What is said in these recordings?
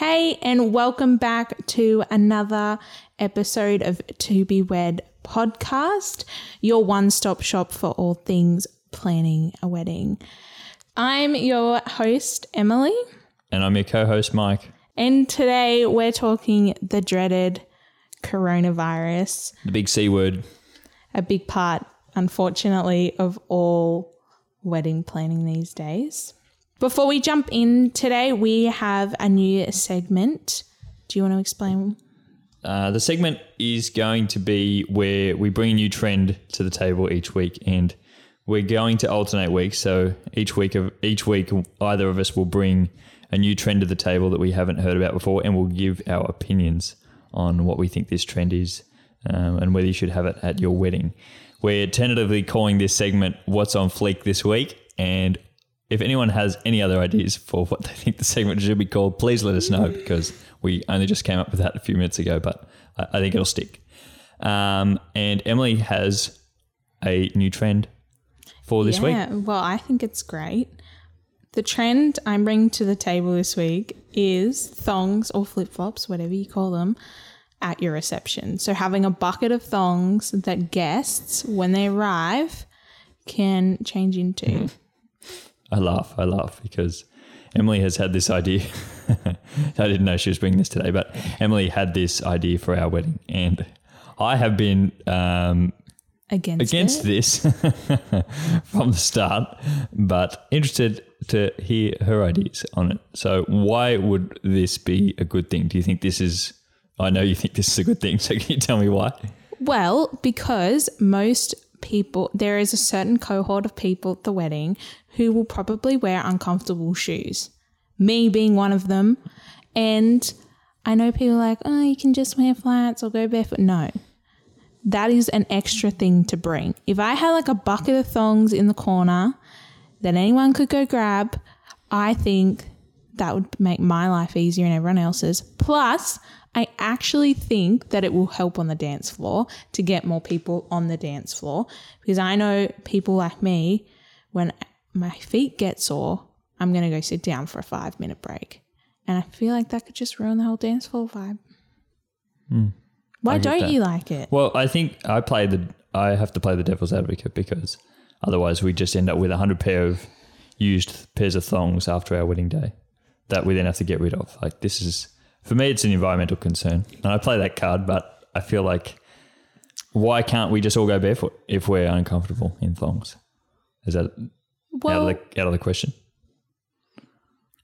Hey, and welcome back to another episode of To Be Wed podcast, your one stop shop for all things planning a wedding. I'm your host, Emily, And I'm your co host, Mike. and today we're talking the dreaded coronavirus, The big C word. a big part, unfortunately, of all wedding planning these days. Before we jump in today, we have a new segment. Do you want to explain? Uh, the segment is going to be where we bring a new trend to the table each week, and we're going to alternate weeks. So each week of each week, either of us will bring a new trend to the table that we haven't heard about before, and we'll give our opinions on what we think this trend is um, and whether you should have it at your wedding. We're tentatively calling this segment "What's on Fleek this week," and if anyone has any other ideas for what they think the segment should be called, please let us know because we only just came up with that a few minutes ago, but I, I think it'll stick. Um, and Emily has a new trend for this week. well, I think it's great. The trend I'm bringing to the table this week is thongs or flip flops, whatever you call them, at your reception. So having a bucket of thongs that guests, when they arrive, can change into. Mm-hmm. I laugh, I laugh because Emily has had this idea. I didn't know she was bringing this today, but Emily had this idea for our wedding, and I have been um, Against, against it. this from the start, but interested to hear her ideas on it. So, why would this be a good thing? Do you think this is? I know you think this is a good thing. So, can you tell me why? Well, because most people, there is a certain cohort of people at the wedding who will probably wear uncomfortable shoes. Me being one of them. And I know people like, oh, you can just wear flats or go barefoot. No. That is an extra thing to bring. If I had like a bucket of thongs in the corner that anyone could go grab, I think that would make my life easier and everyone else's. Plus, I actually think that it will help on the dance floor to get more people on the dance floor because I know people like me, when my feet get sore, I'm going to go sit down for a five minute break. And I feel like that could just ruin the whole dance floor vibe. Hmm. Why don't that. you like it? Well, I think I play the. I have to play the devil's advocate because otherwise we just end up with a hundred pair of used pairs of thongs after our wedding day that we then have to get rid of. Like this is for me, it's an environmental concern, and I play that card. But I feel like why can't we just all go barefoot if we're uncomfortable in thongs? Is that out of the out of the question?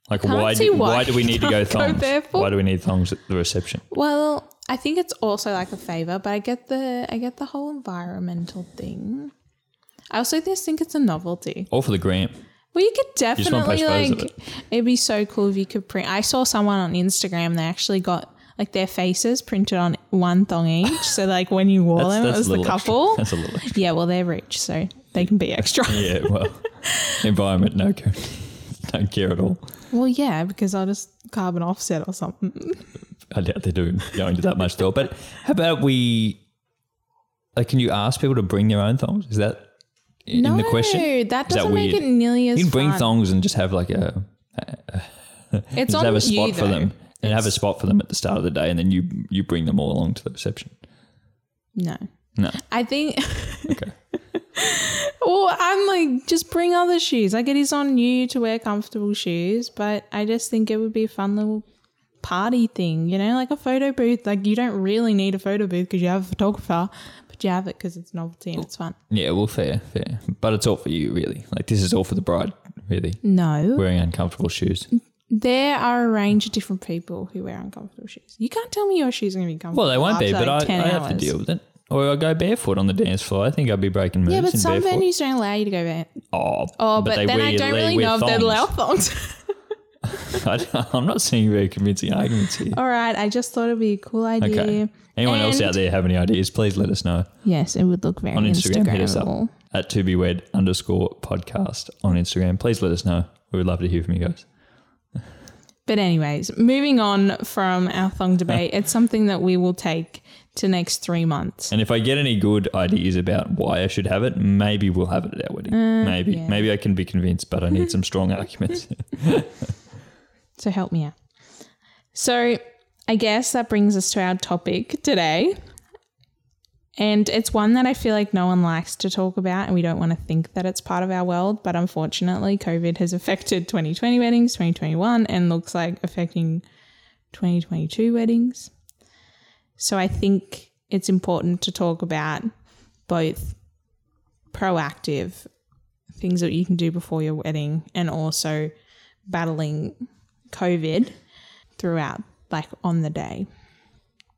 Like why do, why why do we need to go can't go thongs? why do we need thongs at the reception? Well, I think it's also like a favor, but I get the I get the whole environmental thing. I also just think it's a novelty. All for the gram. Well, you could definitely of like. It'd be so cool if you could print. I saw someone on Instagram. They actually got like their faces printed on one thong each. so like when you wore them, it was the little extra. couple. That's a little extra. Yeah, well they're rich, so they can be extra. Yeah, well, environment, no care, don't care at all. well, yeah, because I'll just carbon offset or something. I doubt they do go into that much thought. But how about we? Like, can you ask people to bring their own thongs? Is that in no, the question? that Is that doesn't make it nearly as You can bring fun. thongs and just have like a It's on have a spot you, for though. them, and have a spot for them at the start of the day, and then you you bring them all along to the reception. No. No, I think. okay. well, I'm like, just bring other shoes. Like, it is on you to wear comfortable shoes, but I just think it would be a fun little party thing, you know, like a photo booth. Like, you don't really need a photo booth because you have a photographer, but you have it because it's novelty and it's fun. Yeah, well, fair, fair. But it's all for you, really. Like this is all for the bride, really. No, Wearing uncomfortable shoes. there are a range of different people who wear uncomfortable shoes. You can't tell me your shoes are going to be comfortable. Well, they won't be, but like, I, I have to deal with it. Or I go barefoot on the dance floor. I think I'd be breaking moves Yeah, but in some barefoot. venues don't allow you to go there. Oh, Oh, but, they then I don't really know if they'd allow thongs. I, I'm not seeing very convincing arguments here. All right, I just thought it'd be a cool idea. Okay. Anyone else out there have any ideas? Please let us know Yes, it would look very on Instagram. Hit us Instagrammable. up at to be wed underscore podcast on Instagram. Please let us know. We would love to hear from you guys. But anyways, moving on from our thong debate, it's something that we will take to next three months. And if I get any good ideas about why I should have it, maybe we'll have it at our wedding. maybe, Uh, yeah. maybe I can be convinced, but I need some strong arguments. So help me out. So I guess that brings us to our topic today. And it's one that I feel like no one likes to talk about, and we don't want to think that it's part of our world. But unfortunately, COVID has affected 2020 weddings, 2021, and looks like affecting 2022 weddings. So I think it's important to talk about both proactive things that you can do before your wedding and also battling COVID throughout, like on the day.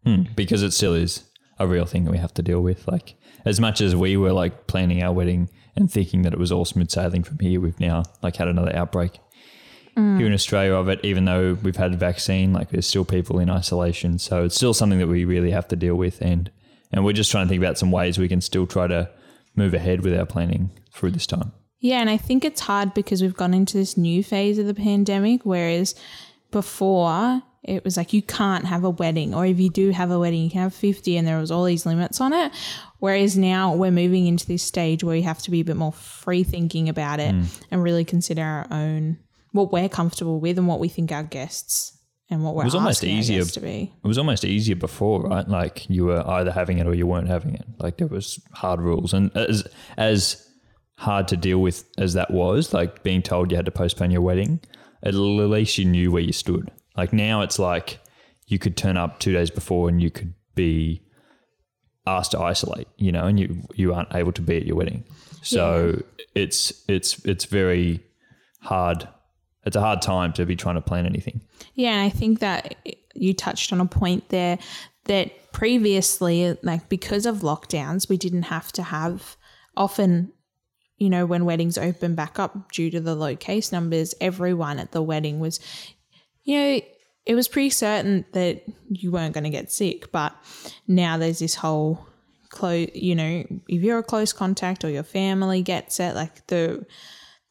Mm, because it still is a real thing that we have to deal with. Like, as much as we were like planning our wedding and thinking that it was all smooth sailing from here, we've now like had another outbreak here in mm. Australia of it, even though we've had a vaccine, like there's still people in isolation. So it's still something that we really have to deal with. And, and we're just trying to think about some ways we can still try to move ahead with our planning through this time. Yeah, and I think it's hard because we've gone into this new phase of the pandemic, whereas before it was like you can't have a wedding, or if you do have a wedding, you can have 50, and there was all these limits on it. Whereas now we're moving into this stage where we have to be a bit more free thinking about it mm. and really consider our own what we're comfortable with and what we think our guests and what we're was almost easier- to be. It was almost easier before, right? Like you were either having it or you weren't having it. Like there was hard rules, and as as hard to deal with as that was, like being told you had to postpone your wedding, at least you knew where you stood. Like now, it's like you could turn up two days before and you could be asked to isolate, you know, and you you aren't able to be at your wedding. So it's it's it's very hard. It's a hard time to be trying to plan anything. Yeah, and I think that you touched on a point there that previously, like because of lockdowns, we didn't have to have often, you know, when weddings open back up due to the low case numbers, everyone at the wedding was, you know, it was pretty certain that you weren't going to get sick. But now there's this whole close, you know, if you're a close contact or your family gets it, like the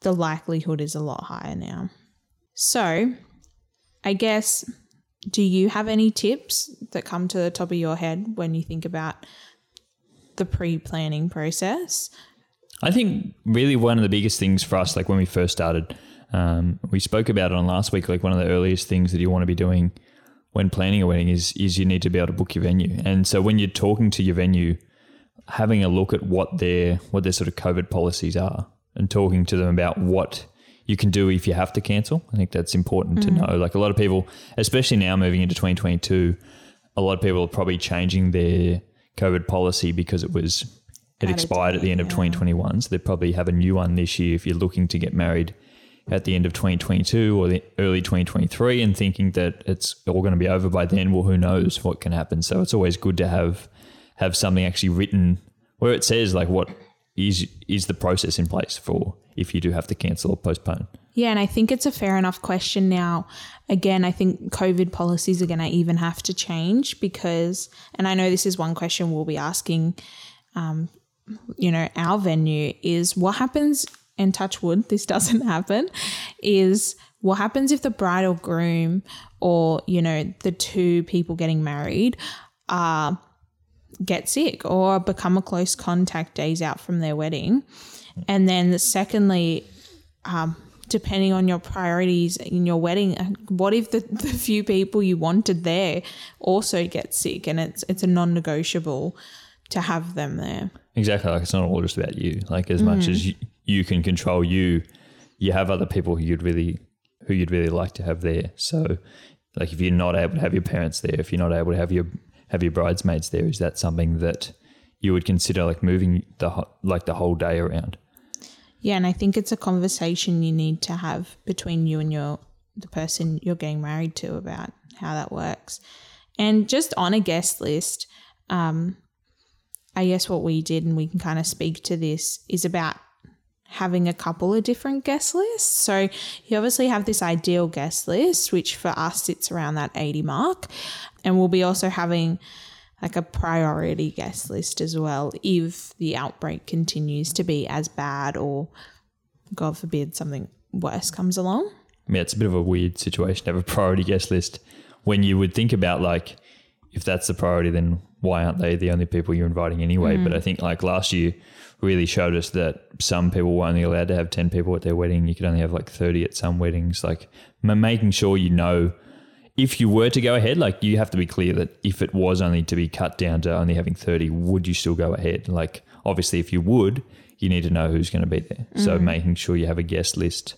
the likelihood is a lot higher now. So, I guess, do you have any tips that come to the top of your head when you think about the pre planning process? I think really one of the biggest things for us, like when we first started, um, we spoke about it on last week. Like one of the earliest things that you want to be doing when planning a wedding is is you need to be able to book your venue. And so when you're talking to your venue, having a look at what their what their sort of COVID policies are, and talking to them about what you can do if you have to cancel. I think that's important to know. Like a lot of people, especially now moving into 2022, a lot of people are probably changing their COVID policy because it was it expired at the end of 2021. So they probably have a new one this year if you're looking to get married at the end of 2022 or the early 2023 and thinking that it's all going to be over by then. Well, who knows what can happen? So it's always good to have have something actually written where it says like what is is the process in place for if you do have to cancel or postpone. Yeah, and I think it's a fair enough question now. Again, I think COVID policies are going to even have to change because, and I know this is one question we'll be asking, um, you know, our venue is what happens, and touch wood, this doesn't happen, is what happens if the bride or groom or, you know, the two people getting married are get sick or become a close contact days out from their wedding. And then secondly, um, depending on your priorities in your wedding, uh, what if the, the few people you wanted there also get sick and it's it's a non-negotiable to have them there. Exactly. Like it's not all just about you. Like as much as you, you can control you, you have other people who you'd really who you'd really like to have there. So like if you're not able to have your parents there, if you're not able to have your have your bridesmaids there, is that something that you would consider like moving the like the whole day around? Yeah, and I think it's a conversation you need to have between you and your the person you're getting married to about how that works. And just on a guest list, um, I guess what we did, and we can kind of speak to this, is about having a couple of different guest lists. So you obviously have this ideal guest list, which for us sits around that 80 mark. And we'll be also having like a priority guest list as well if the outbreak continues to be as bad or god forbid something worse comes along mean, it's a bit of a weird situation to have a priority guest list when you would think about like if that's the priority, then why aren't they the only people you're inviting anyway? But mm. I think like last year really showed us that some people were only allowed to have 10 people at their wedding. You could only have like 30 at some weddings. Like making sure you know if you were to go ahead, like you have to be clear that if it was only to be cut down to only having 30, would you still go ahead? Like, obviously, if you would, you need to know who's going to be there. So mm. making sure you have a guest list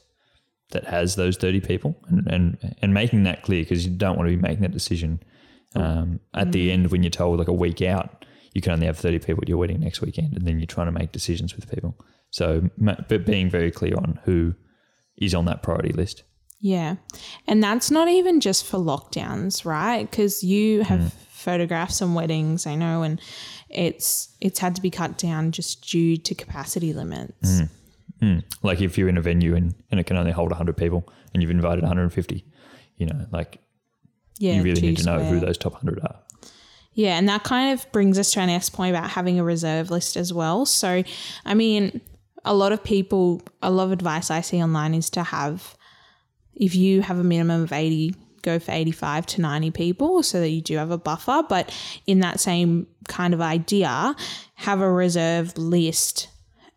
that has those 30 people and, and, and making that clear because you don't want to be making that decision um, at the end when you're told like a week out, you can only have 30 people at your wedding next weekend and then you're trying to make decisions with people. So, but being very clear on who is on that priority list. Yeah. And that's not even just for lockdowns, right? Because you have photographed some weddings, I know, and it's it's had to be cut down just due to capacity limits. Mm. Like if you're in a venue and, and it can only hold 100 people and you've invited 150, you know, like Yeah. you really need to know who those top 100 are. Yeah, and that kind of brings us to our next point about having a reserve list as well. So, I mean, a lot of people, a lot of advice I see online is to have, if you have a minimum of 80, go for 85 to 90 people so that you do have a buffer. But in that same kind of idea, have a reserve list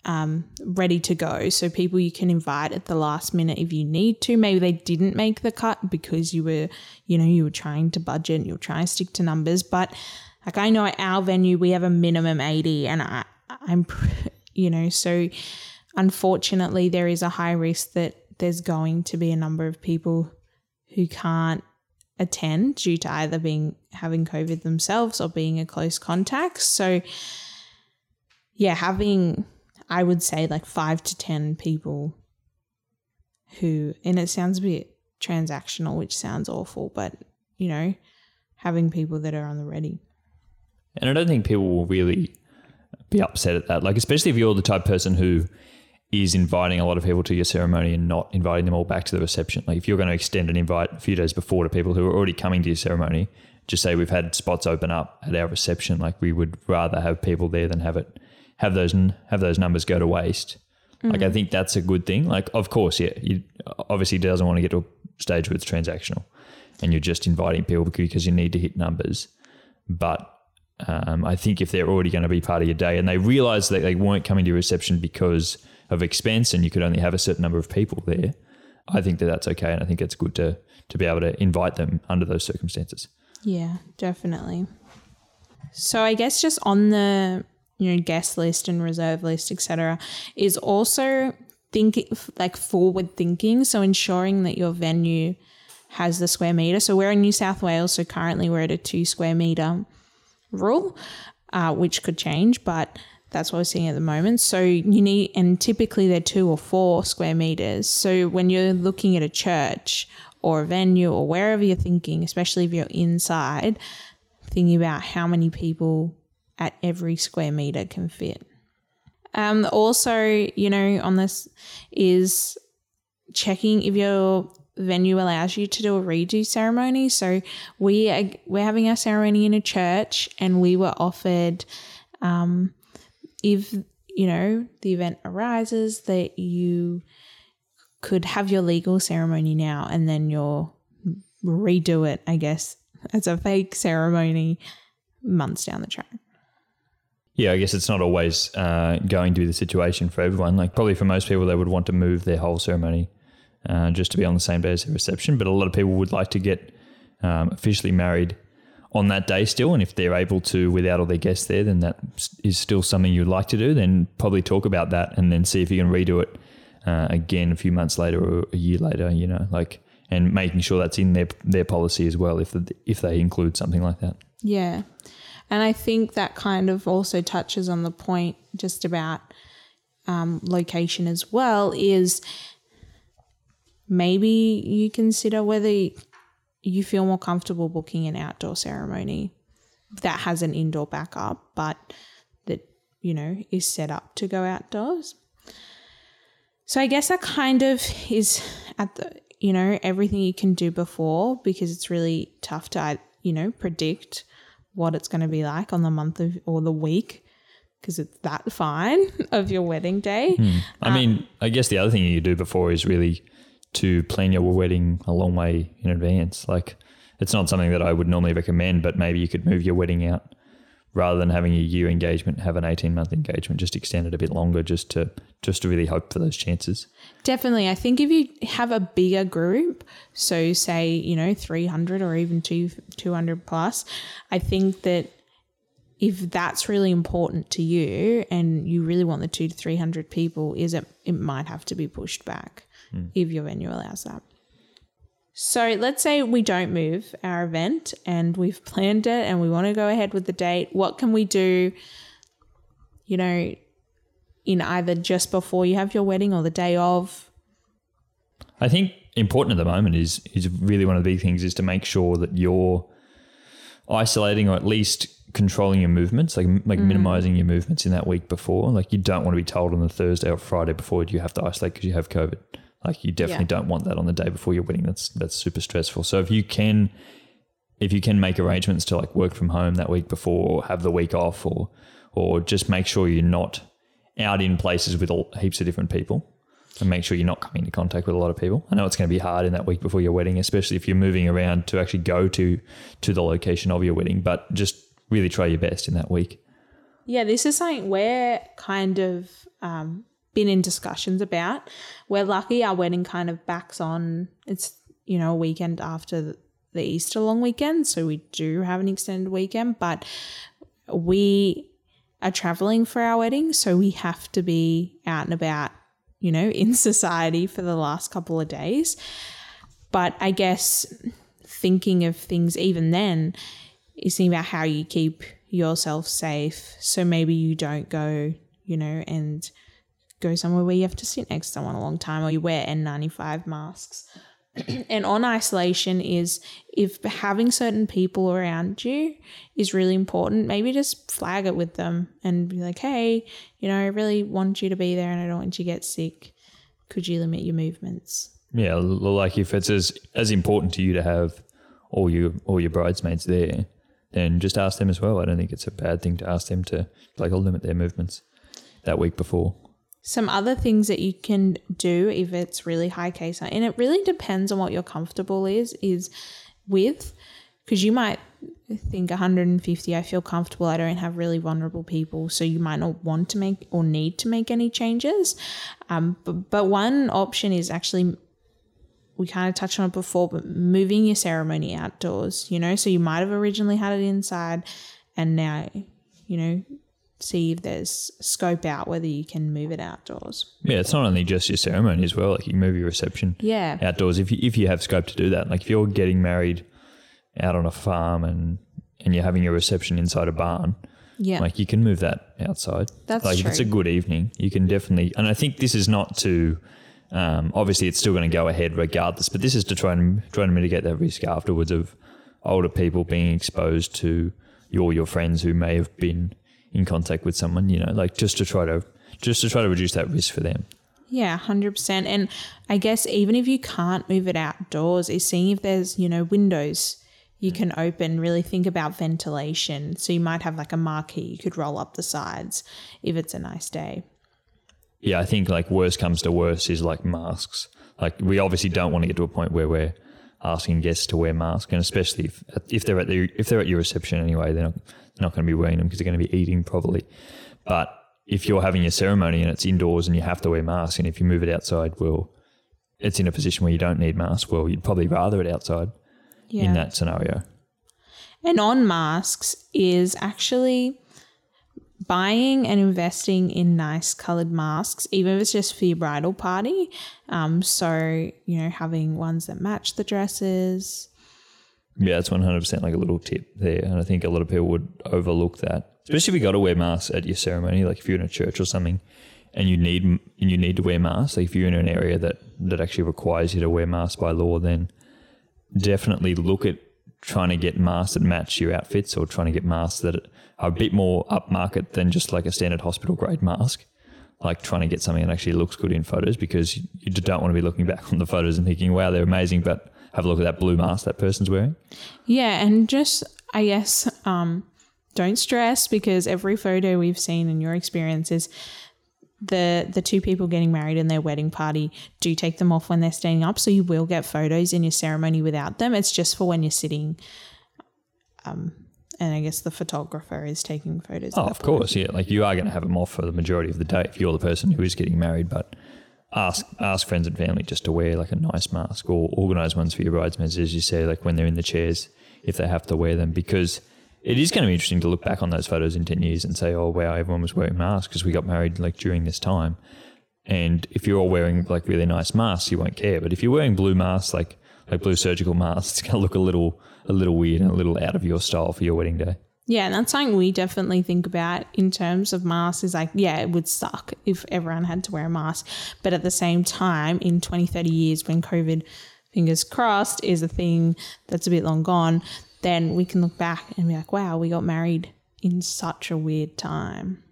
um, ready to go. So people you can invite at the last minute if you need to. Maybe they didn't make the cut because you were, you know, you were trying to budget, you're trying to stick to numbers. But like I know at our venue we have a minimum eighty, and I, I'm, you know, so unfortunately there is a high risk that there's going to be a number of people who can't attend due to either being having COVID themselves or being a close contact. So yeah, having I would say like five to ten people who and it sounds a bit transactional, which sounds awful, but you know, having people that are on the ready. And I don't think people will really be upset at that. Like, especially if you're the type of person who is inviting a lot of people to your ceremony and not inviting them all back to the reception. Like, if you're going to extend an invite a few days before to people who are already coming to your ceremony, just say we've had spots open up at our reception. Like, we would rather have people there than have it have those have those numbers go to waste. Like, I think that's a good thing. Like, of course, yeah, you obviously doesn't want to get to a stage where it's transactional and you're just inviting people because you need to hit numbers. But um, I think if they're already going to be part of your day and they realize that they weren't coming to your reception because of expense and you could only have a certain number of people there, I think that that's okay. And I think it's good to, to be able to invite them under those circumstances. Yeah, definitely. So I guess just on the you know guest list and reserve list, etc., is also thinking like forward thinking. So ensuring that your venue has the square meter. So we're in New South Wales, so currently we're at a two square meter rule, uh, which could change, but that's what we're seeing at the moment. So you need, and typically they're two or four square meters. So when you're looking at a church or a venue or wherever you're thinking, especially if you're inside, thinking about how many people at every square meter can fit. Um, also, you know, on this is checking if your venue allows you to do a redo ceremony. So we are, we're having our ceremony in a church, and we were offered, um, if you know the event arises, that you could have your legal ceremony now, and then you'll redo it. I guess as a fake ceremony months down the track. Yeah, I guess it's not always uh, going to be the situation for everyone. Like probably for most people, they would want to move their whole ceremony uh, just to be on the same day as the reception. But a lot of people would like to get um, officially married on that day still. And if they're able to without all their guests there, then that is still something you'd like to do. Then probably talk about that and then see if you can redo it uh, again a few months later or a year later. You know, like and making sure that's in their their policy as well if the, if they include something like that. Yeah. And I think that kind of also touches on the point just about um, location as well is maybe you consider whether you feel more comfortable booking an outdoor ceremony that has an indoor backup, but that, you know, is set up to go outdoors. So I guess that kind of is at the, you know, everything you can do before because it's really tough to, you know, predict what it's going to be like on the month of or the week because it's that fine of your wedding day. Hmm. I um, mean, I guess the other thing you do before is really to plan your wedding a long way in advance. Like, it's not something that I would normally recommend, but maybe you could move your wedding out rather than having a year engagement, have an 18 month engagement, just extend it a bit longer just to just to really hope for those chances. Definitely. I think if you have a bigger group, so say, you know, 300 or even two, 200 plus, I think that if that's really important to you and you really want the two to 300 people, is it, it might have to be pushed back hmm. if your venue allows that. So let's say we don't move our event and we've planned it and we want to go ahead with the date. What can we do, you know, in either just before you have your wedding or the day of? I think important at the moment is is really one of the big things is to make sure that you're isolating or at least controlling your movements, like like mm. minimizing your movements in that week before. Like you don't want to be told on the Thursday or Friday before you have to isolate because you have COVID. Like you definitely Yeah. don't want that on the day before your wedding. That's that's super stressful. So if you can if you can make arrangements to like work from home that week before or have the week off or or just make sure you're not out in places with all heaps of different people and make sure you're not coming into contact with a lot of people. I know it's going to be hard in that week before your wedding, especially if you're moving around to actually go to to the location of your wedding, but just really try your best in that week. Yeah, this is something we're kind of um, been in discussions about. We're lucky our wedding kind of backs on. It's you know a weekend after the- the Easter long weekend, so we do have an extended weekend. But we are traveling for our wedding, so we have to be out and about, you know, in society for the last couple of days. But I guess thinking of things even then is thinking about how you keep yourself safe. So maybe you don't go, you know, and go somewhere where you have to sit next to someone a long time or you wear N95 masks. and on isolation is if having certain people around you is really important, maybe just flag it with them and be like, hey, you know, I really want you to be there and I don't want you to get sick. Could you limit your movements? Yeah, like if it's as as important to you to have all your all your bridesmaids there, then just ask them as well. I don't think it's a bad thing to ask them to like limit their movements that week before. Some other things that you can do if it's really high case, and it really depends on what you're comfortable is is with, because you might think 150. I feel comfortable. I don't have really vulnerable people, so you might not want to make or need to make any changes. Um, but, but one option is actually we kind of touched on it before, but moving your ceremony outdoors, you know, so you might have originally had it inside and now, you know, see if there's scope out whether you can move it outdoors. Yeah, it's not only just your ceremony as well. Like you can move your reception Yeah. outdoors if you if you have scope to do that. Like if you're getting married out on a farm and and you're having your reception inside a barn, Yeah. like you can move that outside. That's like if it's a good evening, you can definitely. And I think this is not to. Um, obviously, it's still going to go ahead regardless, but this is to try and try and mitigate that risk afterwards of older people being exposed to your your friends who may have been in contact with someone. You know, like just to try to just to try to reduce that risk for them. Yeah, 100%. And I guess even if you can't move it outdoors, is seeing if there's, you know, windows you can open, really think about ventilation. So you might have like a marquee you could roll up the sides if it's a nice day. yeah, I think like worst comes to worst is like masks. Like we obviously don't want to get to a point where we're asking guests to wear masks, and especially if if they're at the if they're at your reception anyway, they're not they're not going to be wearing them because they're going to be eating probably. But if you're having your ceremony and it's indoors and you have to wear masks, and if you move it outside, well, it's in a position where you don't need masks. Well, you'd probably rather it outside Yeah. in that scenario. And on masks is actually buying and investing in nice colored masks, even if it's just for your bridal party. Um, so, you know, having ones that match the dresses. Yeah, hundred percent like a little tip there, and I think a lot of people would overlook that, especially if you got to wear masks at your ceremony. Like if you're in a church or something, and you need and you need to wear masks. Like if you're in an area that that actually requires you to wear masks by law, then definitely look at trying to get masks that match your outfits, or trying to get masks that are a bit more upmarket than just like a standard hospital grade mask. Like trying to get something that actually looks good in photos because you don't want to be looking back on the photos and thinking, "Wow, they're amazing," but have a look at that blue mask that person's wearing. Yeah, and just I guess um, don't stress because every photo we've seen in your experience is the the two people getting married in their wedding party do take them off when they're standing up, so you will get photos in your ceremony without them. It's just for when you're sitting um, and I guess the photographer is taking photos. Oh, that of course, yeah. Like you are going to have them off for the majority of the day if you're the person who is getting married. But ask ask friends and family just to wear like a nice mask or organize ones for your bridesmaids, as you say, like when they're in the chairs, if they have to wear them, because it is going to be interesting to look back on those photos in ten years and say, oh wow, everyone was wearing masks because we got married like during this time. And if you're all wearing like really nice masks, you won't care. But if you're wearing blue masks, like like blue surgical masks, it's going to look a little a little weird and a little out of your style for your wedding day. Yeah, and that's something we definitely think about in terms of masks is like, yeah, it would suck if everyone had to wear a mask. But at the same time, in 20, 30 years, when COVID, fingers crossed, is a thing that's a bit long gone, then we can look back and be like, wow, we got married in such a weird time.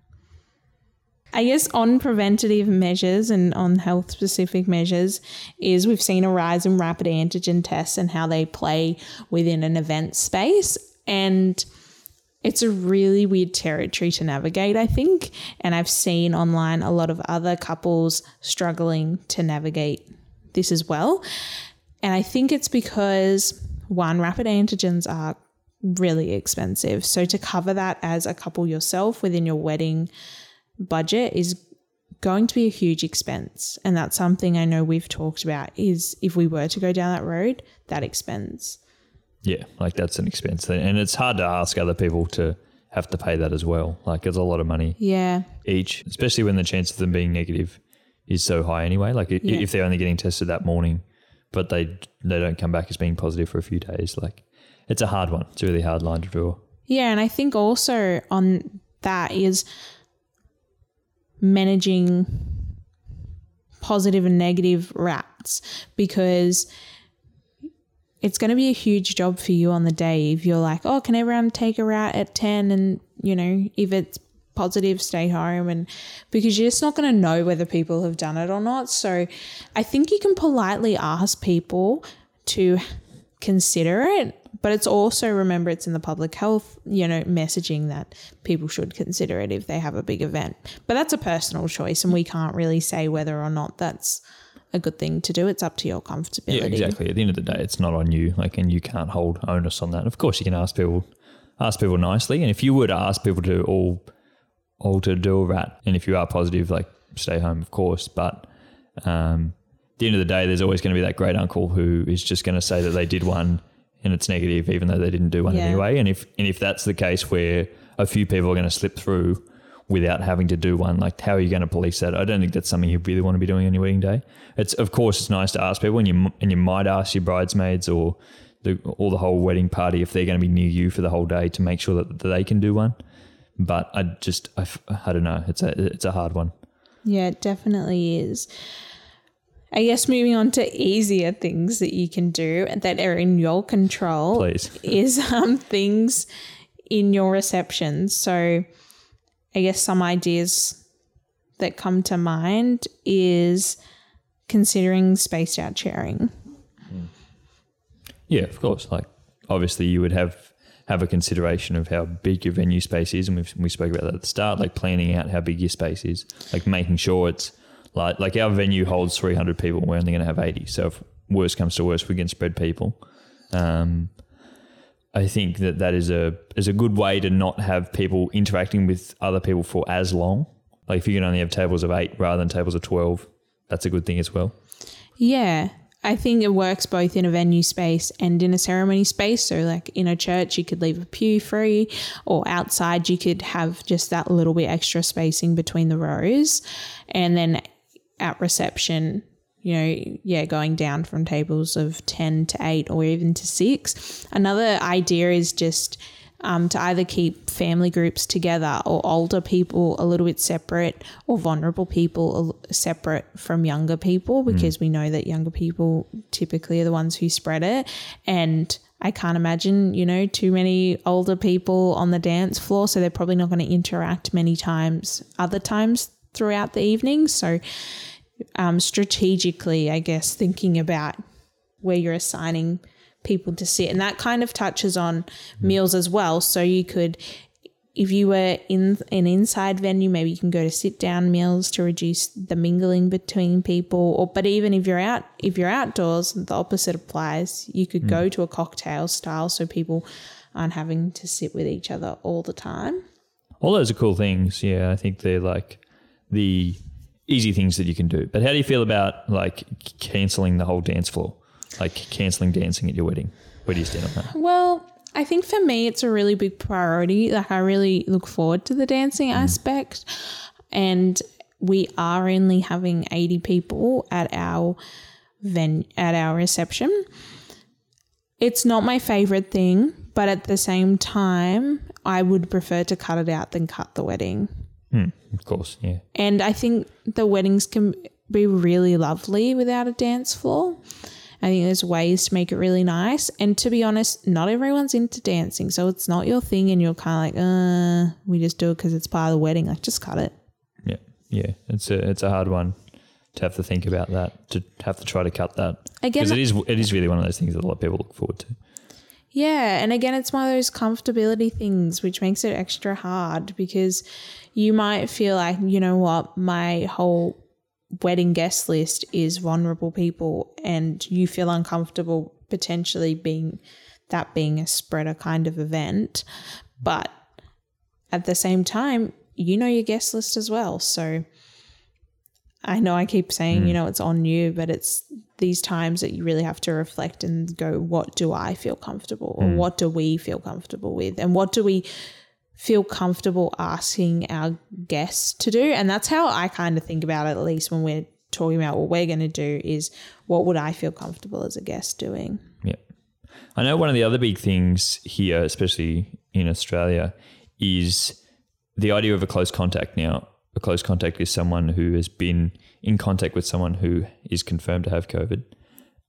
I guess on preventative measures and on health specific measures is we've seen a rise in rapid antigen tests and how they play within an event space. And it's a really weird territory to navigate, I think. And I've seen online a lot of other couples struggling to navigate this as well. And I think it's because one, rapid antigens are really expensive. So to cover that as a couple yourself within your wedding budget is going to be a huge expense. And that's something I know we've talked about is if we were to go down that road, that expense. Yeah, like that's an expense, and it's hard to ask other people to have to pay that as well. Like it's a lot of money Yeah. each, especially when the chance of them being negative is so high anyway. Like Yeah. if they're only getting tested that morning, but they they don't come back as being positive for a few days, like it's a hard one. It's a really hard line to draw. Yeah, and I think also on that is managing positive and negative routes because it's going to be a huge job for you on the day if you're like, oh, can everyone take a route at 10? And, you know, if it's positive, stay home. And because you're just not going to know whether people have done it or not. So I think you can politely ask people to consider it. But it's also remember it's in the public health, you know, messaging that people should consider it if they have a big event. But that's a personal choice, and we can't really say whether or not that's a good thing to do. It's up to your comfortability. Yeah, exactly. At the end of the day, it's not on you. Like, and you can't hold onus on that. Of course, you can ask people, ask people nicely, and if you were to ask people to all, all to do a rat, and if you are positive, like stay home, of course. But um, at the end of the day, there's always going to be that great uncle who is just going to say that they did one and it's negative, even though they didn't do one Yeah. anyway. And if and if that's the case, where a few people are going to slip through without having to do one, like how are you going to police that? I don't think that's something you really want to be doing on your wedding day. It's of course it's nice to ask people, and you and you might ask your bridesmaids or the or the whole wedding party if they're going to be near you for the whole day to make sure that they can do one. But I just I, I don't know. It's a it's a hard one. Yeah, it definitely is. I guess moving on to easier things that you can do that are in your control Please. is um, things in your receptions. So, I guess some ideas that come to mind is considering spaced out chairing. Yeah, of course. Like obviously you would have have a consideration of how big your venue space is, and we we spoke about that at the start, like planning out how big your space is, like making sure it's like like our venue holds three hundred people, we're only going to have eighty. So if worst comes to worst, we can spread people. Um, I think that that is a is a good way to not have people interacting with other people for as long. Like if you can only have tables of eight rather than tables of twelve, that's a good thing as well. Yeah. I think it works both in a venue space and in a ceremony space. So, like in a church, you could leave a pew free, or outside, you could have just that little bit extra spacing between the rows. And then at reception, you know, yeah, going down from tables of 10 to 8 or even to 6. Another idea is just um, to either keep family groups together or older people a little bit separate or vulnerable people separate from younger people because we know that younger people typically are the ones who spread it. And I can't imagine, you know, too many older people on the dance floor. So they're probably not going to interact many times, other times throughout the evening. So, um, strategically, I guess, thinking about where you're assigning people to sit. And that kind of touches on meals as well. So you could, if you were in an inside venue, maybe you can go to sit down meals to reduce the mingling between people. Or but even if you're out if you're outdoors, the opposite applies. You could go to a cocktail style so people aren't having to sit with each other all the time. All those are cool things. Yeah, I think they're like the easy things that you can do. But how do you feel about like canceling the whole dance floor? Like canceling dancing at your wedding? Where do you stand on that? Well, I think for me, it's a really big priority. Like, I really look forward to the dancing aspect. And we are only having 80 people at our ven- at our reception. It's not my favorite thing, but at the same time, I would prefer to cut it out than cut the wedding. Hmm, of course, yeah. And I think the weddings can be really lovely without a dance floor. I think there's ways to make it really nice. And to be honest, not everyone's into dancing. So it's not your thing and you're kind of like, uh, we just do it because it's part of the wedding. Like, just cut it. Yeah, yeah. It's a it's a hard one to have to think about that. To have to try to cut that Again, because it is it is really one of those things that a lot of people look forward to. Yeah, and again, it's one of those comfortability things which makes it extra hard because you might feel like, you know what, my whole wedding guest list is vulnerable people, and you feel uncomfortable potentially being that being a spreader kind of event. But at the same time, you know your guest list as well. So I know I keep saying, you hmm. know, it's on you, but it's these times that you really have to reflect and go, what do I feel comfortable or hmm. what do we feel comfortable with? And what do we feel comfortable asking our guests to do? And that's how I kind of think about it, at least when we're talking about what we're going to do is what would I feel comfortable as a guest doing? Yeah. I know one of the other big things here, especially in Australia, is the idea of a close contact. Now, a close contact is someone who has been in contact with someone who is confirmed to have COVID.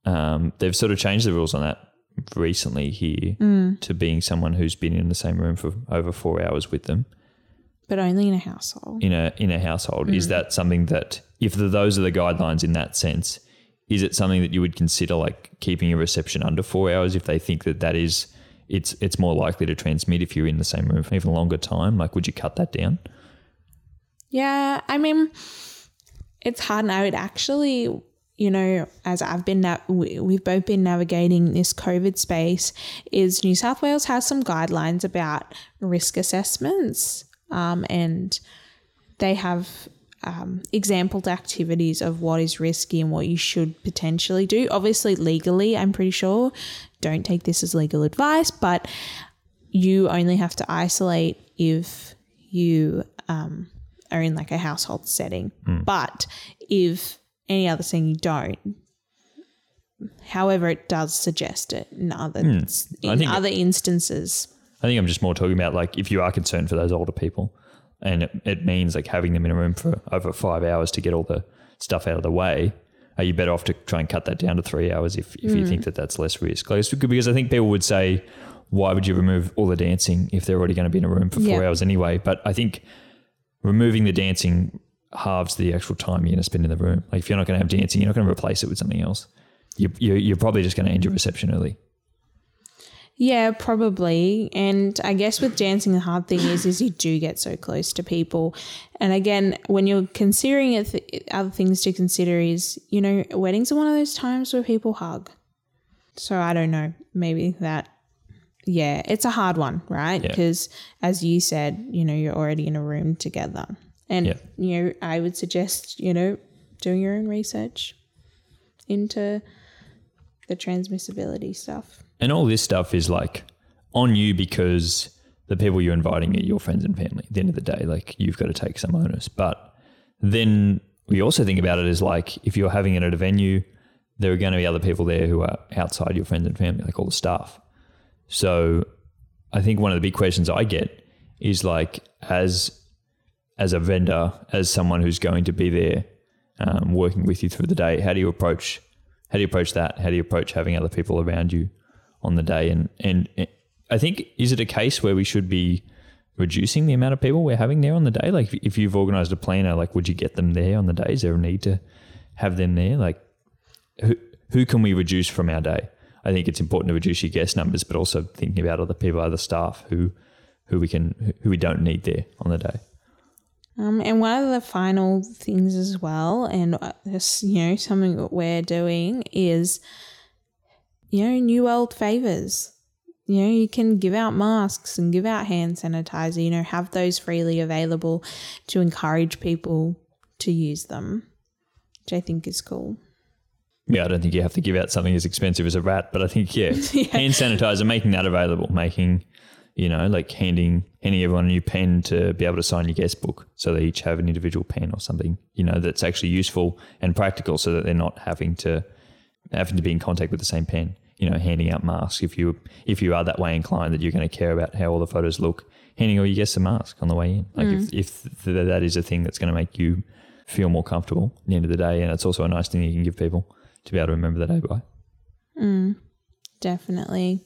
Um, they've sort of changed the rules on that recently here mm. to being someone who's been in the same room for over four hours with them But only in a household. in a in a household. Is mm. that something that if the, those are the guidelines in that sense, is it something that you would consider like keeping a reception under four hours if they think that that is it's it's more likely to transmit if you're in the same room for even longer time? Like, would you cut that down? Yeah, I mean, it's hard and I would actually, you know, as I've been, na- we've both been navigating this COVID space, is New South Wales has some guidelines about risk assessments, um, and they have um, exampled activities of what is risky and what you should potentially do. Obviously, legally, I'm pretty sure. Don't take this as legal advice, but you only have to isolate if you um, are in like a household setting. But if any other thing you don't, however, it does suggest it in other hmm. in I think- other instances. I think I'm just more talking about like if you are concerned for those older people, and it, it means like having them in a room for over five hours to get all the stuff out of the way. Are you better off to try and cut that down to three hours if, if you hmm. think that that's less risk? Because I think people would say, why would you remove all the dancing if they're already going to be in a room for four Yeah. hours anyway? But I think removing the dancing halves the actual time you're going to spend in the room. Like if you're not going to have dancing, you're not going to replace it with something else. You, you, you're probably just going to end your reception early. Yeah, probably. And I guess with dancing, the hard thing is, is you do get so close to people. And again, when you're considering it, th- other things to consider is, you know, weddings are one of those times where people hug. So I don't know, maybe that. Yeah, it's a hard one, right? Yeah. Because as you said, you know, you're already in a room together. And, Yeah. you know, I would suggest, you know, doing your own research into the transmissibility stuff. And all this stuff is like on you because the people you're inviting are your friends and family. At the end of the day, like you've got to take some onus. But then we also think about it as like if you're having it at a venue, there are going to be other people there who are outside your friends and family, like all the staff. So I think one of the big questions I get is like as as a vendor, as someone who's going to be there um, working with you through the day, how do you approach how do you approach that? How do you approach having other people around you on the day? And and I think is it a case where we should be reducing the amount of people we're having there on the day? Like if you've organised a planner, like would you get them there on the day? Is there a need to have them there? Like who who can we reduce from our day? I think it's important to reduce your guest numbers, but also thinking about other people, other staff who who we can who we don't need there on the day. Um, and one of the final things as well, and uh, this, you know, something that we're doing is, you know, new old favors. you know, you can give out masks and give out hand sanitizer, you know, have those freely available to encourage people to use them, which I think is cool. Yeah, I don't think you have to give out something as expensive as a rat, but I think yeah, hand sanitizer, making that available, making you know, like handing handing everyone a new pen to be able to sign your guest book, so they each have an individual pen or something, you know, that's actually useful and practical, so that they're not having to having to be in contact with the same pen. You know, handing out masks if you if you are that way inclined that you're going to care about how all the photos look, handing all your guests a mask on the way in. Like mm. if if th- that is a thing that's going to make you feel more comfortable at the end of the day, and it's also a nice thing you can give people to be able to remember the day by. Mm. Definitely.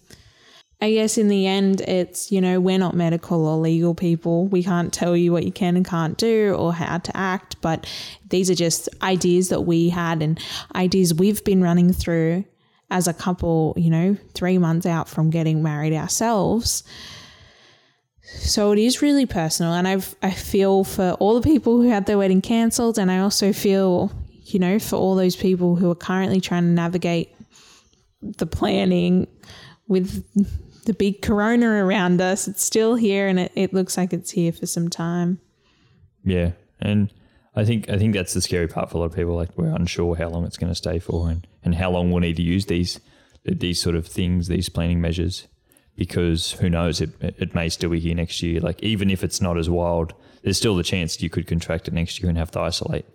I guess in the end, it's, you know, we're not medical or legal people. We can't tell you what you can and can't do or how to act, but these are just ideas that we had and ideas we've been running through as a couple, you know, three months out from getting married ourselves. So it is really personal. And I've, I feel for all the people who had their wedding cancelled. And I also feel, you know, for all those people who are currently trying to navigate the planning with the big corona around us. It's still here and it, it looks like it's here for some time. Yeah, and I think I think that's the scary part for a lot of people. Like we're unsure how long it's going to stay for, and, and how long we'll need to use these these sort of things, these planning measures, because who knows? It it may still be here next year. Like even if it's not as wild, there's still the chance you could contract it next year and have to isolate.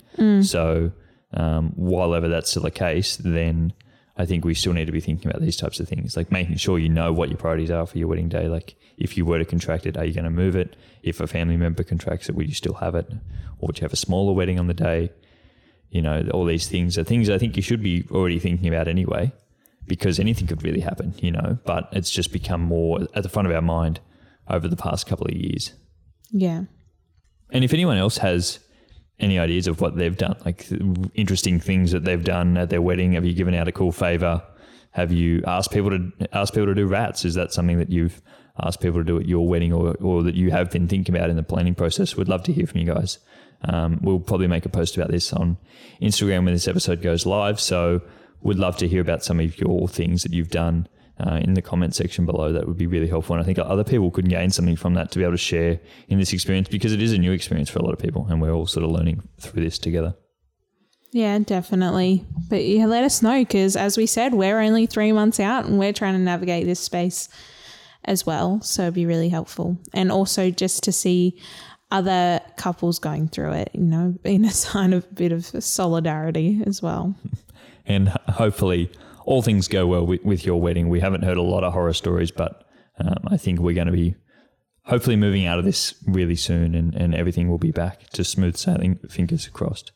So um, while ever that's still the case, then I think we still need to be thinking about these types of things, like making sure you know what your priorities are for your wedding day. Like if you were to contract it, are you going to move it? If a family member contracts it, will you still have it? Or would you have a smaller wedding on the day? You know, all these things are things I think you should be already thinking about anyway, because anything could really happen, you know, but it's just become more at the front of our mind over the past couple of years. Yeah. And if anyone else has any ideas of what they've done, like interesting things that they've done at their wedding, have you given out a cool favor? Have you asked people to ask people to do RATs? Is that something that you've asked people to do at your wedding, or or that you have been thinking about in the planning process? We'd love to hear from you guys. Um, we'll probably make a post about this on Instagram when this episode goes live. So we'd love to hear about some of your things that you've done uh, in the comment section below. That would be really helpful. And I think other people could gain something from that to be able to share in this experience because it is a new experience for a lot of people and we're all sort of learning through this together. Yeah, definitely. But yeah, let us know because, as we said, we're only three months out and we're trying to navigate this space as well. So it'd be really helpful. And also just to see other couples going through it, you know, being a sign of a bit of solidarity as well. And hopefully all things go well with, with your wedding. We haven't heard a lot of horror stories, but um, I think we're going to be hopefully moving out of this really soon and, and everything will be back to smooth sailing, fingers crossed.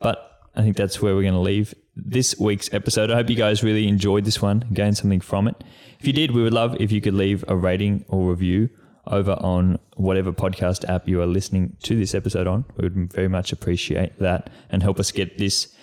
But I think that's where we're going to leave this week's episode. I hope you guys really enjoyed this one, gained something from it. If you did, we would love if you could leave a rating or review over on whatever podcast app you are listening to this episode on. We would very much appreciate that and help us get this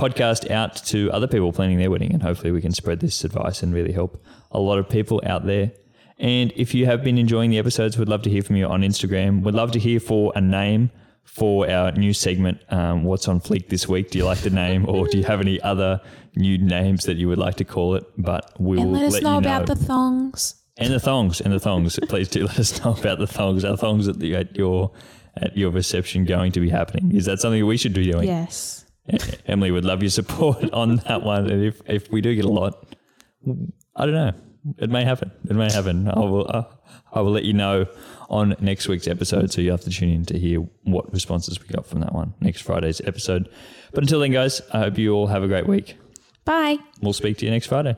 podcast out to other people planning their wedding. And hopefully, we can spread this advice and really help a lot of people out there. And if you have been enjoying the episodes, we'd love to hear from you on Instagram. We'd love to hear for a name for our new segment, um, What's on Fleek this week. Do you like the name or do you have any other new names that you would like to call it? But we will And let us let know you about the thongs. and the thongs and the thongs. Please do let us know about the thongs. Are thongs at, the, at your at your reception going to be happening? Is that something we should be doing? Yes. Emily would love your support on that one. And if, if we do get a lot, I don't know. It may happen. It may happen. I will. Uh, I will let you know on next week's episode. So you have to tune in to hear what responses we got from that one next Friday's episode. But until then, guys, I hope you all have a great week. Bye. We'll speak to you next Friday.